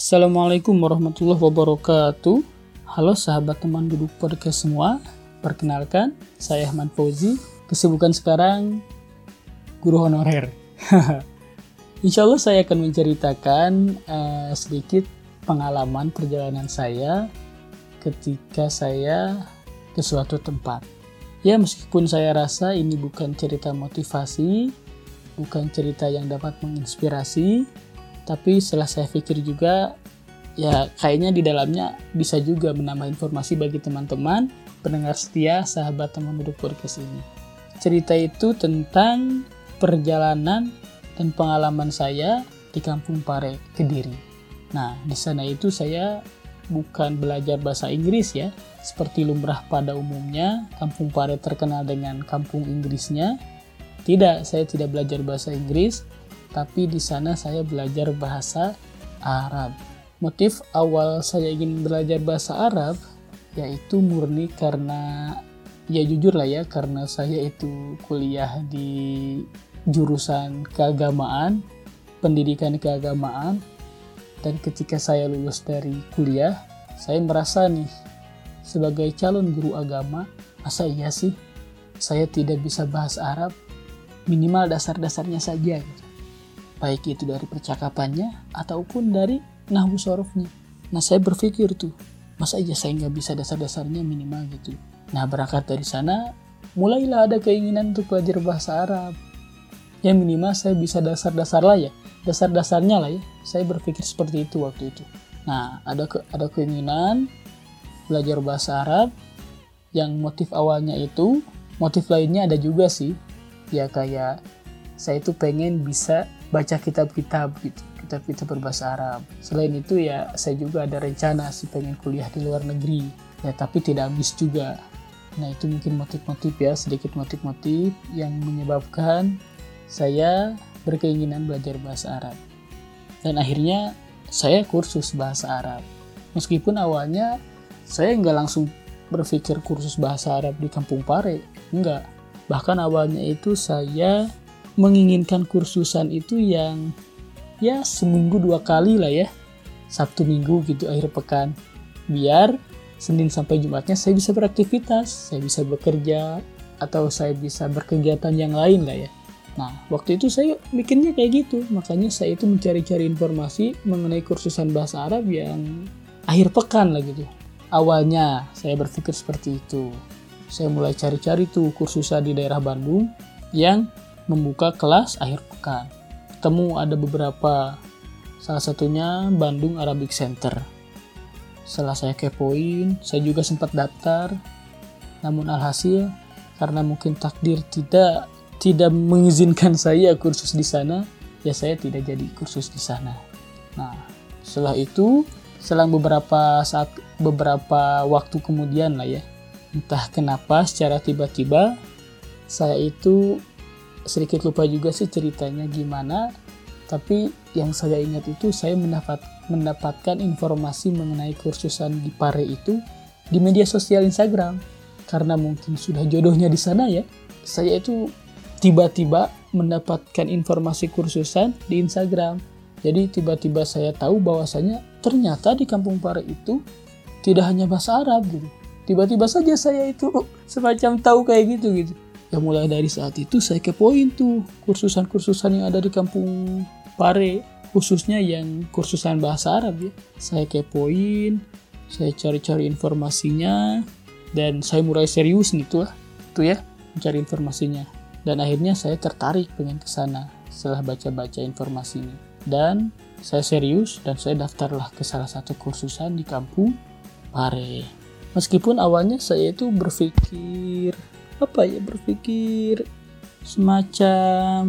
Assalamualaikum warahmatullahi wabarakatuh. Halo sahabat teman duduk podcast semua. Perkenalkan, saya Ahmad Fauzi. Kesibukan sekarang guru honorer. Insya Allah saya akan menceritakan uh, sedikit pengalaman perjalanan saya ketika saya ke suatu tempat. Ya meskipun saya rasa ini bukan cerita motivasi, bukan cerita yang dapat menginspirasi, tapi setelah saya pikir juga ya kayaknya di dalamnya bisa juga menambah informasi bagi teman-teman pendengar setia sahabat teman duduk podcast ini. Cerita itu tentang perjalanan dan pengalaman saya di Kampung Pare, Kediri. Nah, di sana itu saya bukan belajar bahasa Inggris ya, seperti lumrah pada umumnya, Kampung Pare terkenal dengan kampung Inggrisnya, tidak, saya tidak belajar bahasa Inggris, tapi di sana saya belajar bahasa Arab. Motif awal saya ingin belajar bahasa Arab yaitu murni karena ya jujur lah ya karena saya itu kuliah di jurusan keagamaan, pendidikan keagamaan dan ketika saya lulus dari kuliah, saya merasa nih sebagai calon guru agama, masa iya sih saya tidak bisa bahasa Arab minimal dasar-dasarnya saja gitu. Baik itu dari percakapannya ataupun dari nahwu sorofnya. Nah saya berpikir tuh, masa aja saya nggak bisa dasar-dasarnya minimal gitu. Nah berangkat dari sana, mulailah ada keinginan untuk belajar bahasa Arab. Ya minimal saya bisa dasar-dasar lah ya, dasar-dasarnya lah ya. Saya berpikir seperti itu waktu itu. Nah ada ke, ada keinginan belajar bahasa Arab yang motif awalnya itu, motif lainnya ada juga sih ya kayak saya itu pengen bisa baca kitab-kitab gitu kitab-kitab berbahasa Arab. Selain itu ya saya juga ada rencana sih pengen kuliah di luar negeri. Ya tapi tidak habis juga. Nah itu mungkin motif-motif ya sedikit motif-motif yang menyebabkan saya berkeinginan belajar bahasa Arab. Dan akhirnya saya kursus bahasa Arab. Meskipun awalnya saya nggak langsung berpikir kursus bahasa Arab di kampung Pare enggak Bahkan awalnya itu saya menginginkan kursusan itu yang ya seminggu dua kali lah ya. Sabtu minggu gitu akhir pekan. Biar Senin sampai Jumatnya saya bisa beraktivitas, saya bisa bekerja, atau saya bisa berkegiatan yang lain lah ya. Nah, waktu itu saya mikirnya kayak gitu. Makanya saya itu mencari-cari informasi mengenai kursusan bahasa Arab yang akhir pekan lah gitu. Awalnya saya berpikir seperti itu saya mulai cari-cari tuh kursusan di daerah Bandung yang membuka kelas akhir pekan. Ketemu ada beberapa, salah satunya Bandung Arabic Center. Setelah saya kepoin, saya juga sempat daftar, namun alhasil karena mungkin takdir tidak tidak mengizinkan saya kursus di sana, ya saya tidak jadi kursus di sana. Nah, setelah itu, selang beberapa saat beberapa waktu kemudian lah ya, entah kenapa secara tiba-tiba saya itu sedikit lupa juga sih ceritanya gimana tapi yang saya ingat itu saya mendapat mendapatkan informasi mengenai kursusan di Pare itu di media sosial Instagram. Karena mungkin sudah jodohnya di sana ya saya itu tiba-tiba mendapatkan informasi kursusan di Instagram. Jadi tiba-tiba saya tahu bahwasanya ternyata di kampung Pare itu tidak hanya bahasa Arab gitu. Tiba-tiba saja saya itu semacam tahu kayak gitu gitu ya mulai dari saat itu saya kepoin tuh kursusan-kursusan yang ada di kampung Pare khususnya yang kursusan bahasa Arab ya. Saya kepoin saya cari-cari informasinya dan saya mulai serius nih tuh tuh ya mencari informasinya. Dan akhirnya saya tertarik pengen ke sana setelah baca-baca informasinya. Dan saya serius dan saya daftarlah ke salah satu kursusan di kampung Pare. Meskipun awalnya saya itu berpikir apa ya berpikir semacam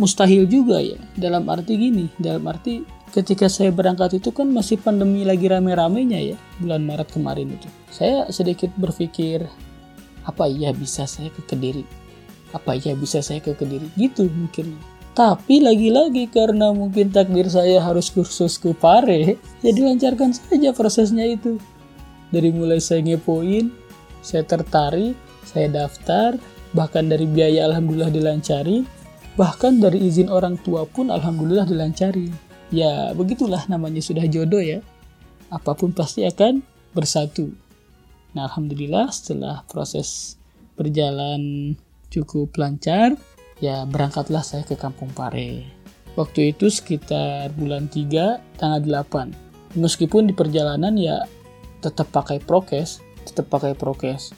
mustahil juga ya. Dalam arti gini dalam arti ketika saya berangkat itu kan masih pandemi lagi rame-ramenya ya bulan Maret kemarin itu. Saya sedikit berpikir apa ya bisa saya ke Kediri? Apa ya bisa saya ke Kediri? Gitu mungkin. Tapi lagi-lagi karena mungkin takdir saya harus kursus ke Pare jadi lancarkan saja prosesnya itu. Dari mulai saya ngepoin saya tertarik saya daftar bahkan dari biaya alhamdulillah dilancari bahkan dari izin orang tua pun alhamdulillah dilancari. Ya begitulah namanya sudah jodoh ya. Apa pun pasti akan bersatu. Nah alhamdulillah setelah proses berjalan cukup lancar ya berangkatlah saya ke Kampung Pare. Waktu itu sekitar bulan 3 tanggal 8 meskipun di perjalanan ya tetap pakai prokes tetap pakai prokes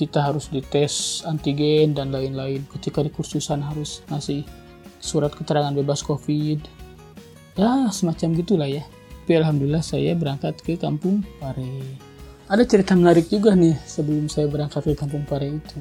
kita harus dites antigen dan lain-lain. Ketika di kursusan harus ngasih surat keterangan bebas covid. Ya semacam gitulah ya. Tapi alhamdulillah saya berangkat ke kampung Pare. Ada cerita menarik juga nih sebelum saya berangkat ke kampung Pare itu.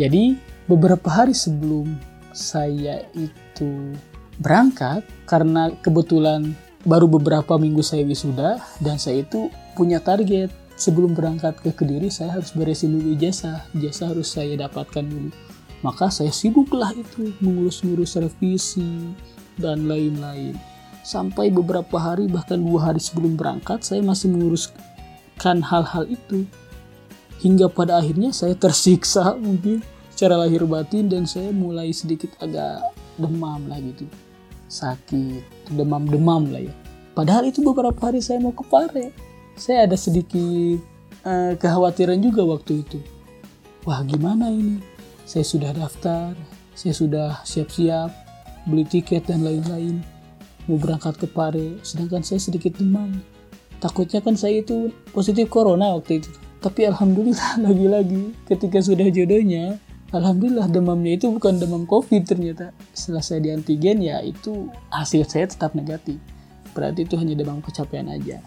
Jadi beberapa hari sebelum saya itu berangkat karena kebetulan baru beberapa minggu saya wisuda dan saya itu punya target sebelum berangkat ke Kediri saya harus beresin dulu ijazah ijazah harus saya dapatkan dulu. Maka saya sibuklah itu mengurus-ngurus revisi dan lain-lain. Sampai beberapa hari bahkan dua hari sebelum berangkat saya masih menguruskan hal-hal itu. Hingga pada akhirnya saya tersiksa mungkin secara lahir batin dan saya mulai sedikit agak demam lah gitu. Sakit demam-demam lah ya. Padahal itu beberapa hari saya mau ke Pare saya ada sedikit uh, kekhawatiran juga waktu itu. Wah gimana ini? Saya sudah daftar, saya sudah siap-siap, beli tiket dan lain-lain. Mau berangkat ke Pare, sedangkan saya sedikit demam. Takutnya kan saya itu positif corona waktu itu. Tapi alhamdulillah lagi-lagi ketika sudah jodohnya, alhamdulillah demamnya itu bukan demam covid ternyata. Setelah saya di antigen ya itu hasil saya tetap negatif. Berarti itu hanya demam kecapean aja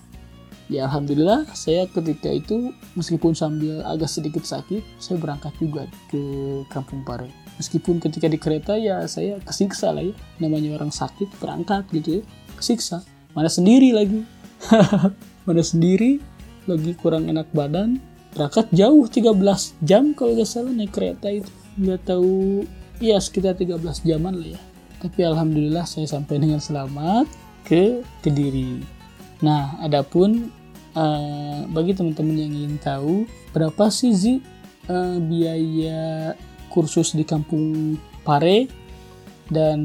ya alhamdulillah saya ketika itu meskipun sambil agak sedikit sakit saya berangkat juga ke Kampung Pare. Meskipun ketika di kereta ya saya kesiksa lah ya. Namanya orang sakit berangkat gitu ya kesiksa. Mana sendiri lagi. Mana sendiri lagi kurang enak badan. Berangkat jauh 13 jam kalau nggak salah naik kereta itu. Nggak tahu ya sekitar 13 jaman lah ya. Tapi alhamdulillah saya sampai dengan selamat ke Kediri. Nah adapun uh, bagi teman-teman yang ingin tahu berapa sih Zi uh, biaya kursus di kampung Pare? Dan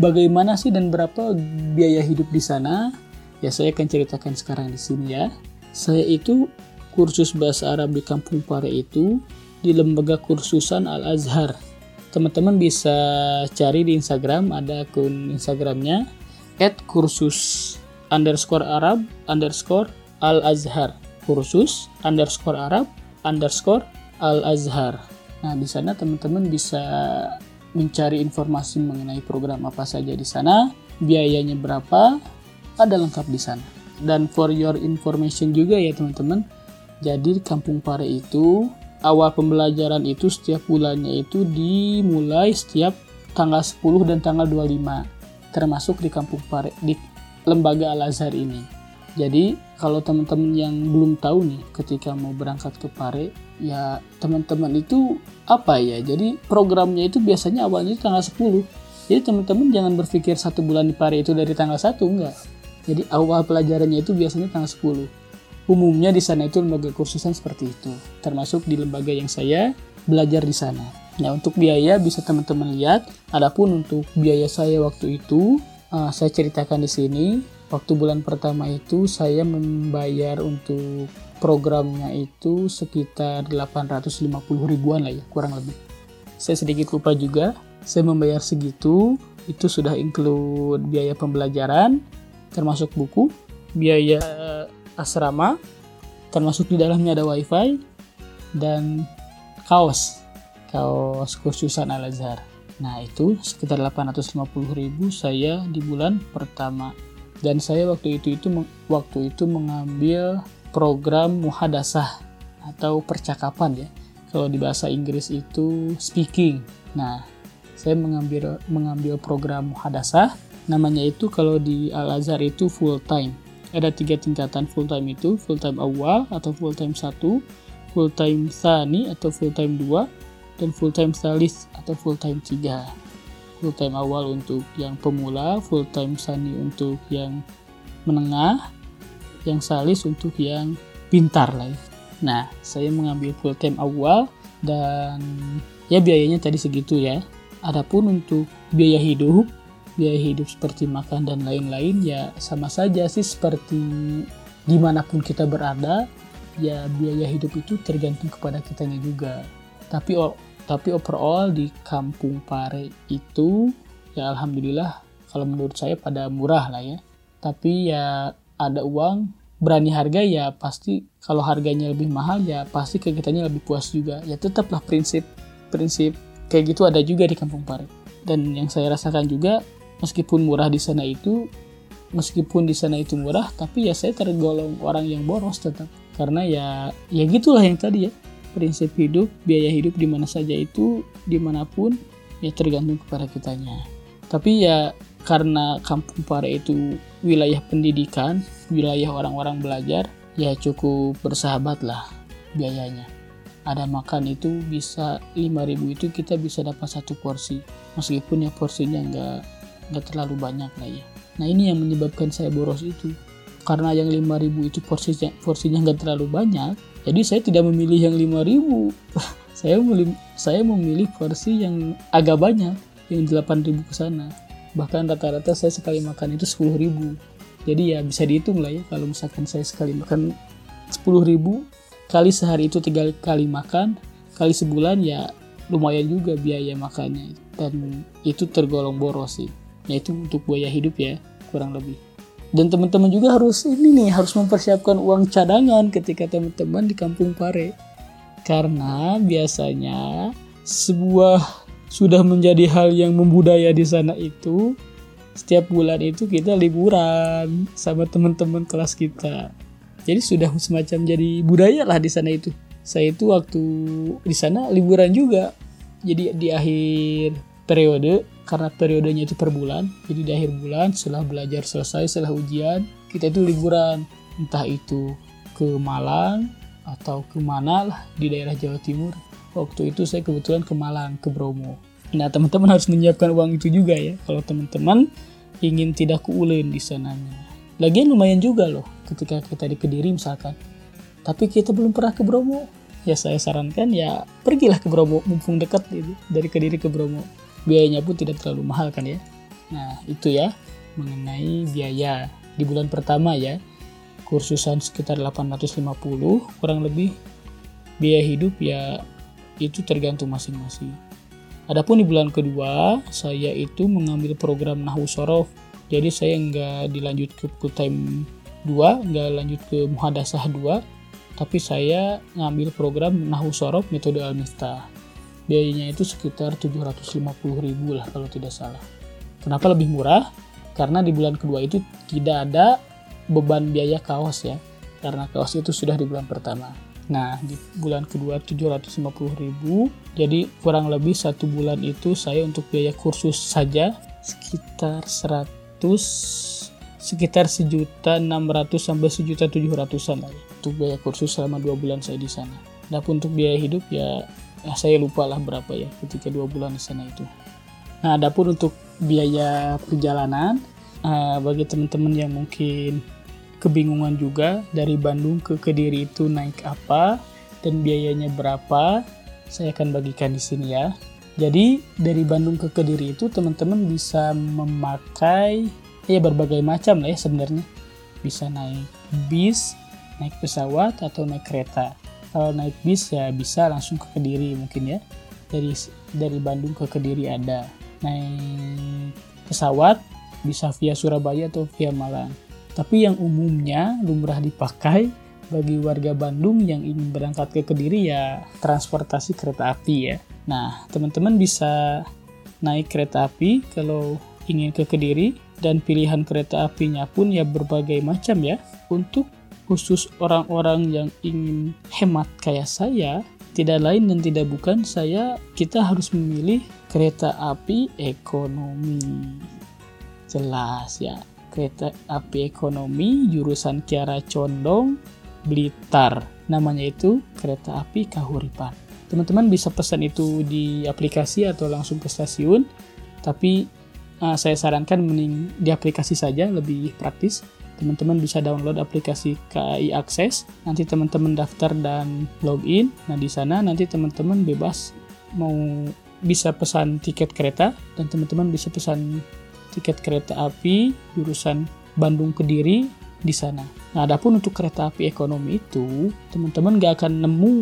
bagaimana sih dan berapa biaya hidup di sana? Ya saya akan ceritakan sekarang di sini ya. Saya itu kursus bahasa Arab di kampung Pare itu di lembaga kursusan Al Azhar teman-teman bisa cari di Instagram ada akun Instagramnya at kursus underscore Arab underscore Al Azhar kursus underscore Arab underscore Al Azhar. Nah di sana teman-teman bisa mencari informasi mengenai program apa saja di sana, biayanya berapa, ada lengkap di sana. Dan for your information juga ya teman-teman, jadi Kampung Pare itu awal pembelajaran itu setiap bulannya itu dimulai setiap tanggal 10 dan tanggal 25 termasuk di Kampung Pare di lembaga Al Azhar ini. Jadi kalau teman-teman yang belum tahu nih ketika mau berangkat ke Pare, ya teman-teman itu apa ya? Jadi programnya itu biasanya awalnya tanggal 10. Jadi teman-teman jangan berpikir satu bulan di Pare itu dari tanggal 1, enggak. Jadi awal pelajarannya itu biasanya tanggal 10. Umumnya di sana itu lembaga kursusan seperti itu, termasuk di lembaga yang saya belajar di sana. Nah, untuk biaya bisa teman-teman lihat. Adapun untuk biaya saya waktu itu, uh, saya ceritakan di sini waktu bulan pertama itu saya membayar untuk programnya itu sekitar 850 ribuan lah ya kurang lebih. Saya sedikit lupa juga saya membayar segitu itu sudah include biaya pembelajaran termasuk buku biaya asrama termasuk di dalamnya ada wifi dan kaos kaos kursusan Al-Azhar. Nah itu sekitar 850 ribu saya di bulan pertama dan saya waktu itu itu waktu itu mengambil program muhadasah atau percakapan ya. Kalau di bahasa Inggris itu speaking. Nah saya mengambil mengambil program muhadasah. Namanya itu kalau di Al Azhar itu full time. Ada tiga tingkatan full time itu full time awal atau full time satu full time sani atau full time dua dan full time salis atau full time tiga full time awal untuk yang pemula, full time sani untuk yang menengah, yang salis untuk yang pintar lah ya. Nah, saya mengambil full time awal dan ya biayanya tadi segitu ya. Adapun untuk biaya hidup biaya hidup seperti makan dan lain-lain ya sama saja sih seperti di mana pun kita berada ya biaya hidup itu tergantung kepada kitanya juga tapi tapi overall di kampung Pare itu ya alhamdulillah kalau menurut saya pada murah lah ya. Tapi ya ada uang berani harga ya pasti kalau harganya lebih mahal ya pasti ke kitanya lebih puas juga. Ya tetaplah prinsip prinsip kayak gitu ada juga di kampung Pare. Dan yang saya rasakan juga meskipun murah di sana itu meskipun di sana itu murah tapi ya saya tergolong orang yang boros tetap. Karena ya ya gitulah yang tadi ya prinsip hidup biaya hidup di mana saja itu di mana pun ya tergantung kepada kitanya. Tapi ya karena kampung Pare itu wilayah pendidikan wilayah orang-orang belajar ya cukup bersahabat lah biayanya. Ada makan itu bisa 5000 itu kita bisa dapat satu porsi. Meskipun ya porsinya nggak nggak terlalu banyak lah ya. Nah ini yang menyebabkan saya boros itu. Karena yang 5000 itu porsinya porsinya nggak terlalu banyak jadi saya tidak memilih yang 5000 saya memilih saya memilih porsi yang agak banyak yang 8000 ke sana. Bahkan rata-rata saya sekali makan itu 10.000 jadi ya bisa dihitung lah ya kalau misalkan saya sekali makan 10.000 kali sehari itu tiga kali makan kali sebulan ya lumayan juga biaya makannya. Dan itu tergolong boros sih. Yaitu untuk biaya hidup ya kurang lebih dan teman-teman juga harus ini nih harus mempersiapkan uang cadangan ketika teman-teman di kampung Pare. Karena biasanya sebuah sudah menjadi hal yang membudaya di sana itu setiap bulan itu kita liburan sama teman-teman kelas kita. Jadi sudah semacam jadi budaya lah di sana itu. Saya itu waktu di sana liburan juga. Jadi di akhir periode karena periodenya itu per bulan jadi di akhir bulan setelah belajar selesai setelah ujian kita itu liburan. Entah itu ke Malang atau ke mana lah di daerah Jawa Timur. Waktu itu saya kebetulan ke Malang ke Bromo. Nah teman-teman harus menyiapkan uang itu juga ya kalau teman-teman ingin tidak kuulen di sananya. Lagian lumayan juga loh ketika kita di Kediri misalkan. Tapi kita belum pernah ke Bromo. Ya saya sarankan ya pergilah ke Bromo mumpung dekat gitu. Dari Kediri ke Bromo biayanya pun tidak terlalu mahal kan ya? Nah itu ya mengenai biaya. Di bulan pertama ya kursusan sekitar 850 kurang lebih biaya hidup ya itu tergantung masing-masing. Adapun di bulan kedua saya itu mengambil program Nahu Sorof. Jadi saya nggak dilanjut ke full time 2 nggak lanjut ke muhadasah 2 tapi saya ngambil program Nahu Sorof metode Al-Miftah biayanya itu sekitar 750 ribu lah kalau tidak salah. Kenapa lebih murah? Karena di bulan kedua itu tidak ada beban biaya kaos ya. Karena kaos itu sudah di bulan pertama. Nah di bulan kedua 750 ribu jadi kurang lebih satu bulan itu saya untuk biaya kursus saja sekitar 100 sekitar sejuta 600 sampai sejuta 700an lah ya. Untuk biaya kursus selama dua bulan saya di sana. Nah untuk biaya hidup ya ya saya lupa lah berapa ya ketika dua bulan di sana itu. Nah, adapun untuk biaya perjalanan uh, bagi teman-teman yang mungkin kebingungan juga dari Bandung ke Kediri itu naik apa dan biayanya berapa, saya akan bagikan di sini ya. Jadi dari Bandung ke Kediri itu teman-teman bisa memakai ya berbagai macam lah ya sebenarnya. Bisa naik bis, naik pesawat atau naik kereta kalau naik bis ya bisa langsung ke Kediri mungkin ya. Dari dari Bandung ke Kediri ada. Naik pesawat bisa via Surabaya atau via Malang. Tapi yang umumnya lumrah dipakai bagi warga Bandung yang ingin berangkat ke Kediri ya transportasi kereta api ya. Nah teman-teman bisa naik kereta api kalau ingin ke Kediri dan pilihan kereta apinya pun ya berbagai macam ya. Untuk khusus orang-orang yang ingin hemat kayak saya, tidak lain dan tidak bukan saya kita harus memilih kereta api ekonomi. Jelas ya, kereta api ekonomi jurusan Kiara Condong Blitar. Namanya itu kereta api Kahuripan. Teman-teman bisa pesan itu di aplikasi atau langsung ke stasiun, tapi uh, saya sarankan mending di aplikasi saja lebih praktis teman-teman bisa download aplikasi KAI Akses. Nanti teman-teman daftar dan login. Nah, di sana nanti teman-teman bebas mau bisa pesan tiket kereta dan teman-teman bisa pesan tiket kereta api jurusan Bandung Kediri di sana. Nah, adapun untuk kereta api ekonomi itu, teman-teman gak akan nemu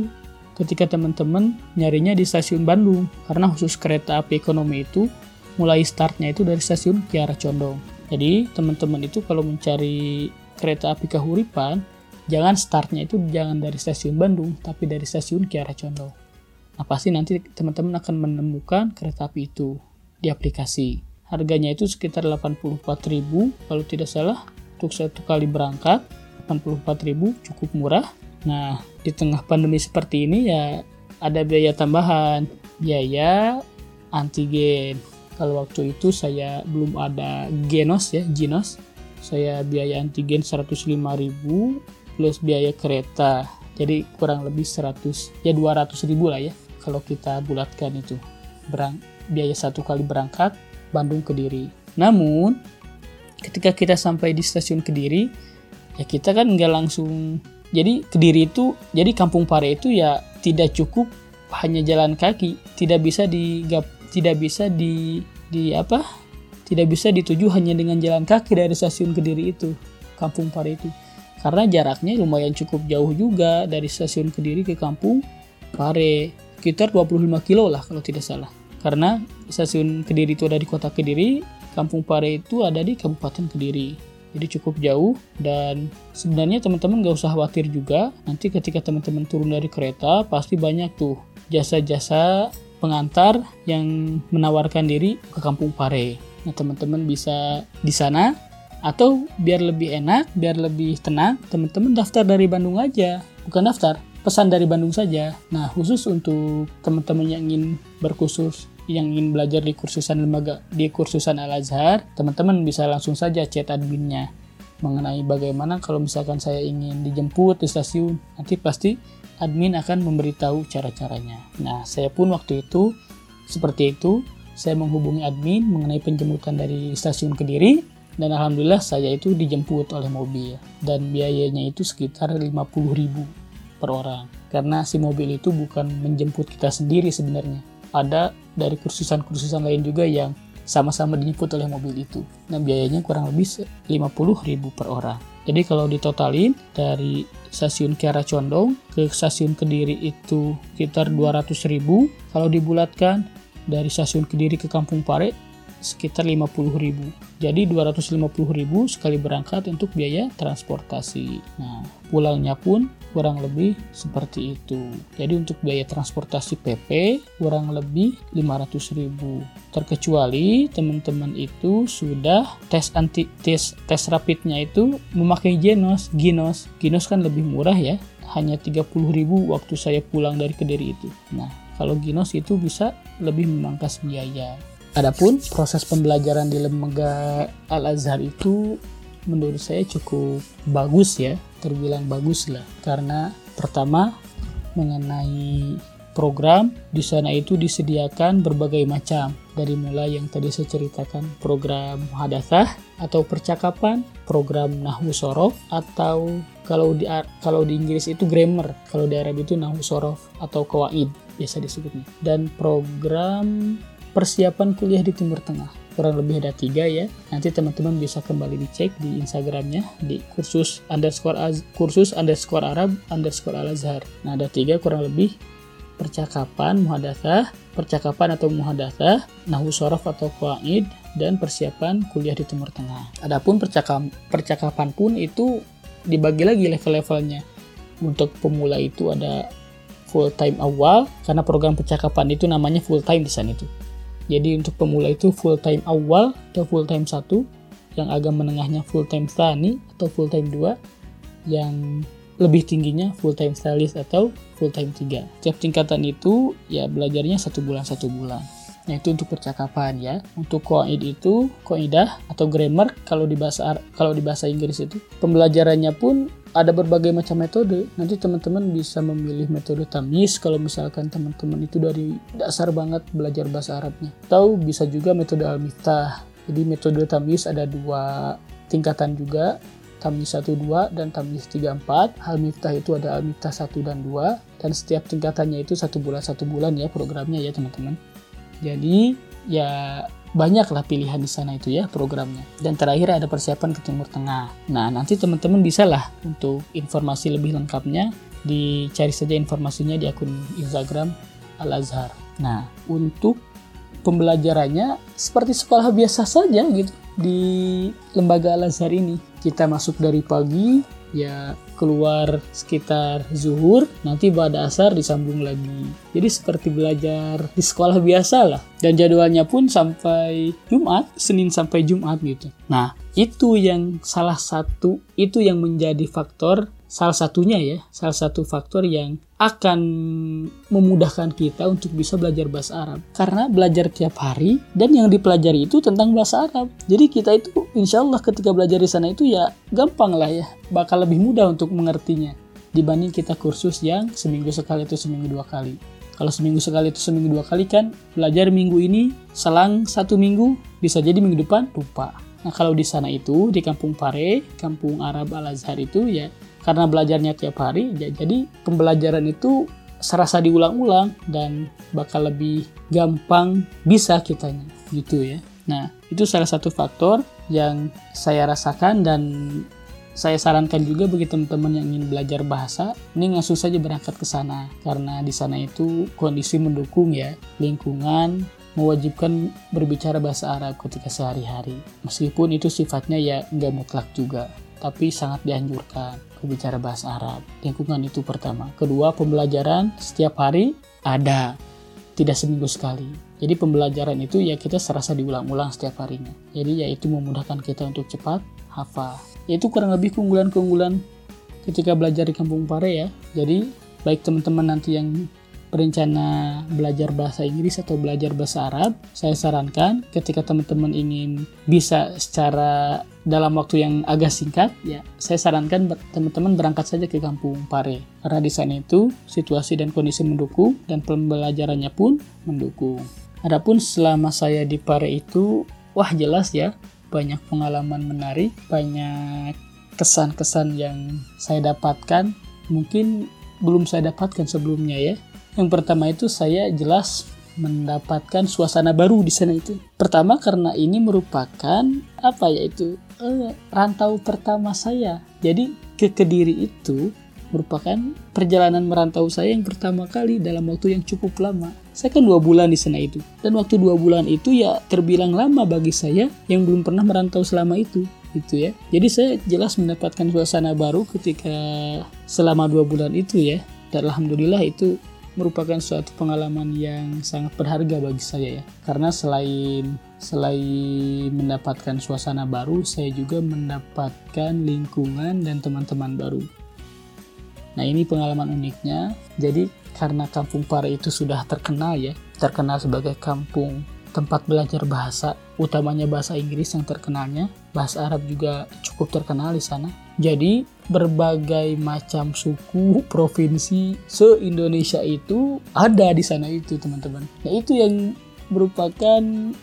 ketika teman-teman nyarinya di stasiun Bandung. Karena khusus kereta api ekonomi itu, mulai startnya itu dari stasiun Kiara Condong. Jadi, teman-teman itu kalau mencari kereta api Kahuripan, jangan startnya itu jangan dari stasiun Bandung, tapi dari stasiun Kiara Condong. Nah, pasti nanti teman-teman akan menemukan kereta api itu di aplikasi. Harganya itu sekitar 84.000 kalau tidak salah untuk satu kali berangkat. 84.000 cukup murah. Nah, di tengah pandemi seperti ini ya ada biaya tambahan, biaya antigen. Kalau waktu itu saya belum ada genos ya, genos. Saya biaya antigen 105.000 plus biaya kereta. Jadi kurang lebih 100 ya 200.000 lah ya kalau kita bulatkan itu. Berang biaya satu kali berangkat Bandung Kediri. Namun ketika kita sampai di stasiun Kediri ya kita kan nggak langsung jadi Kediri itu jadi Kampung Pare itu ya tidak cukup hanya jalan kaki tidak bisa di tidak bisa di di apa tidak bisa dituju hanya dengan jalan kaki dari stasiun Kediri itu Kampung Pare itu karena jaraknya lumayan cukup jauh juga dari stasiun Kediri ke Kampung Pare sekitar 25 kilo lah kalau tidak salah karena stasiun Kediri itu ada di kota Kediri, Kampung Pare itu ada di Kabupaten Kediri. Jadi cukup jauh dan sebenarnya teman-teman gak usah khawatir juga. Nanti ketika teman-teman turun dari kereta pasti banyak tuh jasa-jasa pengantar yang menawarkan diri ke Kampung Pare. Nah teman-teman bisa di sana atau biar lebih enak, biar lebih tenang, teman-teman daftar dari Bandung aja. Bukan daftar, pesan dari Bandung saja. Nah, khusus untuk teman-teman yang ingin berkursus, yang ingin belajar di kursusan lembaga di kursusan Al Azhar, teman-teman bisa langsung saja chat adminnya mengenai bagaimana kalau misalkan saya ingin dijemput di stasiun. Nanti pasti admin akan memberitahu cara-caranya. Nah, saya pun waktu itu seperti itu, saya menghubungi admin mengenai penjemputan dari stasiun Kediri dan alhamdulillah saya itu dijemput oleh mobil dan biayanya itu sekitar 50.000 per orang. Karena si mobil itu bukan menjemput kita sendiri sebenarnya. Ada dari kursusan-kursusan lain juga yang sama-sama dijemput oleh mobil itu. Nah biayanya kurang lebih 50.000 per orang. Jadi kalau ditotalin dari stasiun Kiara Condong ke stasiun Kediri itu sekitar 200.000. Kalau dibulatkan dari stasiun Kediri ke Kampung Pare sekitar 50.000. Jadi 250.000 sekali berangkat untuk biaya transportasi. Nah, pulangnya pun kurang lebih seperti itu. Jadi untuk biaya transportasi PP kurang lebih 500.000. Terkecuali teman-teman itu sudah tes anti tes tes rapidnya itu memakai Genos. Ginos, Ginos kan lebih murah ya. Hanya 30.000 waktu saya pulang dari Kediri itu. Nah, kalau Ginos itu bisa lebih memangkas biaya. Adapun proses pembelajaran di lembaga Al Azhar itu menurut saya cukup bagus ya, terbilang bagus lah. Karena pertama mengenai program di sana itu disediakan berbagai macam dari mulai yang tadi saya ceritakan program hadatsah atau percakapan, program nahwu sorof atau kalau di kalau di Inggris itu grammar, kalau di Arab itu nahwu sorof atau kawaid biasa disebutnya dan program persiapan kuliah di Timur Tengah. Kurang lebih ada tiga ya. Nanti teman-teman bisa kembali dicek di Instagramnya di kursus underscore az, kursus underscore Arab underscore Al Azhar. Nah ada tiga kurang lebih percakapan muhadatsah, percakapan atau muhadatsah, nahwu sorof atau qaid dan persiapan kuliah di Timur Tengah. Adapun percakapan percakapan pun itu dibagi lagi level-levelnya. Untuk pemula itu ada full time awal karena program percakapan itu namanya full time di sana itu. Jadi untuk pemula itu full time awal atau full time 1, yang agak menengahnya full time tani atau full time 2, yang lebih tingginya full time stylist atau full time 3. Setiap tingkatan itu ya belajarnya satu bulan satu bulan. Nah itu untuk percakapan ya. Untuk koid itu koidah atau grammar kalau di bahasa kalau di bahasa Inggris itu pembelajarannya pun ada berbagai macam metode. Nanti teman-teman bisa memilih metode tamis kalau misalkan teman-teman itu dari dasar banget belajar bahasa Arabnya. Atau bisa juga metode al-miftah. Jadi metode tamis ada dua tingkatan juga. Tamis 1, 2, dan Tamis 3, 4. Al-Miftah itu ada Al-Miftah 1 dan 2. Dan setiap tingkatannya itu satu bulan satu bulan ya programnya ya teman-teman. Jadi ya banyaklah pilihan di sana itu ya programnya. Dan terakhir ada persiapan ke Timur Tengah. Nah, nanti teman-teman bisa lah untuk informasi lebih lengkapnya dicari saja informasinya di akun Instagram Al Azhar. Nah, untuk pembelajarannya seperti sekolah biasa saja gitu di lembaga Al Azhar ini. Kita masuk dari pagi ya keluar sekitar zuhur, nanti pada asar disambung lagi. Jadi seperti belajar di sekolah biasa lah. Dan jadwalnya pun sampai Jumat, Senin sampai Jumat gitu. Nah, itu yang salah satu, itu yang menjadi faktor salah satunya ya, salah satu faktor yang akan memudahkan kita untuk bisa belajar bahasa Arab. Karena belajar tiap hari dan yang dipelajari itu tentang bahasa Arab. Jadi kita itu insya Allah ketika belajar di sana itu ya gampang lah ya, bakal lebih mudah untuk mengertinya dibanding kita kursus yang seminggu sekali atau seminggu dua kali. Kalau seminggu sekali itu seminggu dua kali kan belajar minggu ini selang satu minggu bisa jadi minggu depan lupa. Nah kalau di sana itu di Kampung Pare, Kampung Arab Al Azhar itu ya karena belajarnya tiap hari ya jadi pembelajaran itu serasa diulang-ulang dan bakal lebih gampang bisa kitanya gitu ya. Nah itu salah satu faktor yang saya rasakan dan saya sarankan juga bagi teman-teman yang ingin belajar bahasa, ini langsung saja berangkat ke sana. Karena di sana itu kondisi mendukung ya, lingkungan mewajibkan berbicara bahasa Arab ketika sehari-hari. Meskipun itu sifatnya ya nggak mutlak juga, tapi sangat dianjurkan berbicara bahasa Arab. Lingkungan itu pertama. Kedua, pembelajaran setiap hari ada, tidak seminggu sekali. Jadi pembelajaran itu ya kita serasa diulang-ulang setiap harinya. Jadi ya itu memudahkan kita untuk cepat hafal. Itu kurang lebih keunggulan-keunggulan ketika belajar di Kampung Pare ya. Jadi baik teman-teman nanti yang berencana belajar bahasa Inggris atau belajar bahasa Arab, saya sarankan ketika teman-teman ingin bisa secara dalam waktu yang agak singkat, ya saya sarankan teman-teman berangkat saja ke Kampung Pare. Karena di sana itu situasi dan kondisi mendukung dan pembelajarannya pun mendukung. Adapun selama saya di Pare itu, wah jelas ya, banyak pengalaman menarik, banyak kesan-kesan yang saya dapatkan. Mungkin belum saya dapatkan sebelumnya ya yang pertama itu saya jelas mendapatkan suasana baru di sana itu. Pertama karena ini merupakan apa ya rantau pertama saya. Jadi ke Kediri itu merupakan perjalanan merantau saya yang pertama kali dalam waktu yang cukup lama. Saya kan dua bulan di sana itu. Dan waktu dua bulan itu ya terbilang lama bagi saya yang belum pernah merantau selama itu gitu ya. Jadi saya jelas mendapatkan suasana baru ketika selama dua bulan itu ya. Dan alhamdulillah itu merupakan suatu pengalaman yang sangat berharga bagi saya ya. Karena selain selain mendapatkan suasana baru, saya juga mendapatkan lingkungan dan teman-teman baru. Nah, ini pengalaman uniknya. Jadi, karena Kampung Pare itu sudah terkenal ya, terkenal sebagai kampung tempat belajar bahasa, utamanya bahasa Inggris yang terkenalnya, bahasa Arab juga cukup terkenal di sana. Jadi berbagai macam suku, provinsi se-Indonesia itu ada di sana itu teman-teman. Nah itu yang merupakan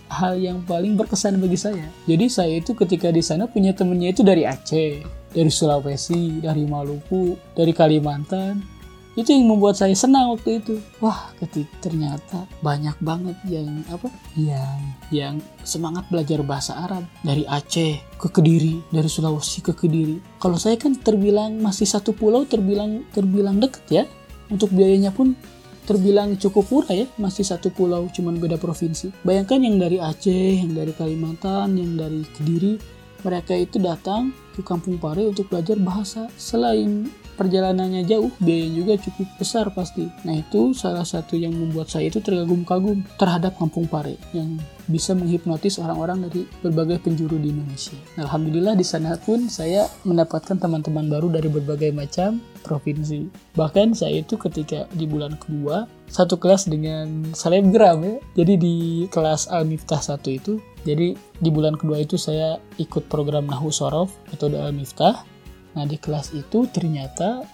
hal yang paling berkesan bagi saya. Jadi saya itu ketika di sana punya temennya itu dari Aceh, dari Sulawesi, dari Maluku, dari Kalimantan, itu yang membuat saya senang waktu itu. Wah ketika ternyata banyak banget yang apa yang yang semangat belajar bahasa Arab. Dari Aceh ke Kediri dari Sulawesi ke Kediri. Kalau saya kan terbilang masih satu pulau terbilang terbilang deket ya. Untuk biayanya pun terbilang cukup murah ya masih satu pulau cuman beda provinsi. Bayangkan yang dari Aceh yang dari Kalimantan yang dari Kediri mereka itu datang ke Kampung Pare untuk belajar bahasa selain perjalanannya jauh, biaya juga cukup besar pasti. Nah itu salah satu yang membuat saya itu terkagum-kagum terhadap Kampung Pare yang bisa menghipnotis orang-orang dari berbagai penjuru di Indonesia. Alhamdulillah di sana pun saya mendapatkan teman-teman baru dari berbagai macam provinsi. Bahkan saya itu ketika di bulan kedua satu kelas dengan selebgram ya. Jadi di kelas Al-Miftah 1 itu jadi di bulan kedua itu saya ikut program Nahu Sorof atau Al-Miftah Nah di kelas itu ternyata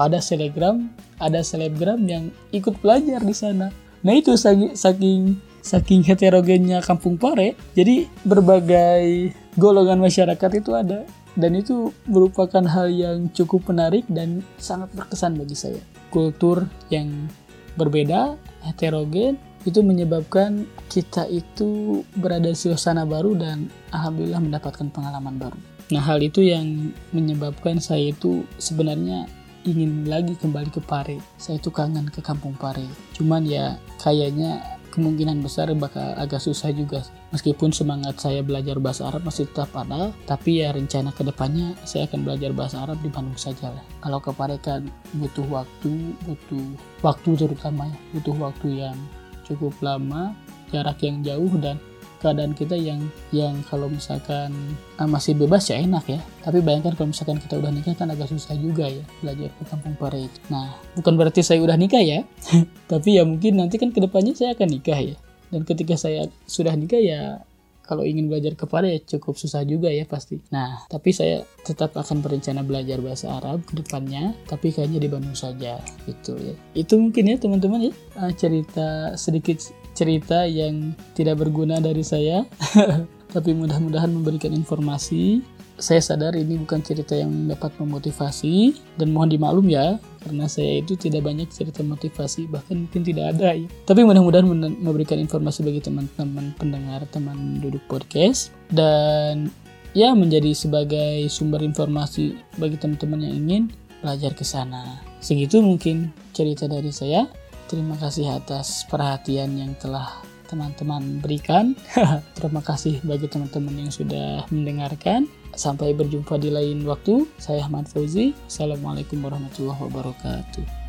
ada selebgram, ada selebgram yang ikut belajar di sana. Nah itu saking saking, saking heterogennya Kampung Pare, jadi berbagai golongan masyarakat itu ada dan itu merupakan hal yang cukup menarik dan sangat berkesan bagi saya. Kultur yang berbeda, heterogen, itu menyebabkan kita itu berada di suasana baru dan alhamdulillah mendapatkan pengalaman baru. Nah, hal itu yang menyebabkan saya itu sebenarnya ingin lagi kembali ke Pare. Saya itu kangen ke kampung Pare. Cuman ya kayaknya kemungkinan besar bakal agak susah juga meskipun semangat saya belajar bahasa Arab masih tetap ada tapi ya rencana ke depannya saya akan belajar bahasa Arab di Bandung saja lah kalau ke kan butuh waktu butuh waktu terutama ya butuh waktu yang cukup lama jarak yang jauh dan keadaan kita yang yang kalau misalkan ah, masih bebas ya enak ya. Tapi bayangkan kalau misalkan kita udah nikah kan agak susah juga ya belajar ke kampung pare nah bukan berarti saya udah nikah ya. Tapi ya mungkin nanti kan ke depannya saya akan nikah ya. Dan ketika saya sudah nikah ya kalau ingin belajar ke Pare ya cukup susah juga ya pasti. Nah, tapi saya tetap akan berencana belajar bahasa Arab ke depannya, tapi kayaknya di Bandung saja gitu ya. Itu mungkin ya teman-teman ya. Ah, cerita sedikit cerita yang tidak berguna dari saya, tapi mudah-mudahan memberikan informasi. Saya sadar ini bukan cerita yang dapat memotivasi dan mohon dimaklum ya, karena saya itu tidak banyak cerita motivasi, bahkan mungkin tidak ada ya. Tapi mudah-mudahan memberikan informasi bagi teman-teman pendengar teman duduk podcast dan ya menjadi sebagai sumber informasi bagi teman-teman yang ingin belajar ke sana. Segitu mungkin cerita dari saya. Terima kasih atas perhatian yang telah teman-teman berikan. Terima kasih bagi teman-teman yang sudah mendengarkan. Sampai berjumpa di lain waktu. Saya Ahmad Fauzi. Assalamualaikum warahmatullahi wabarakatuh.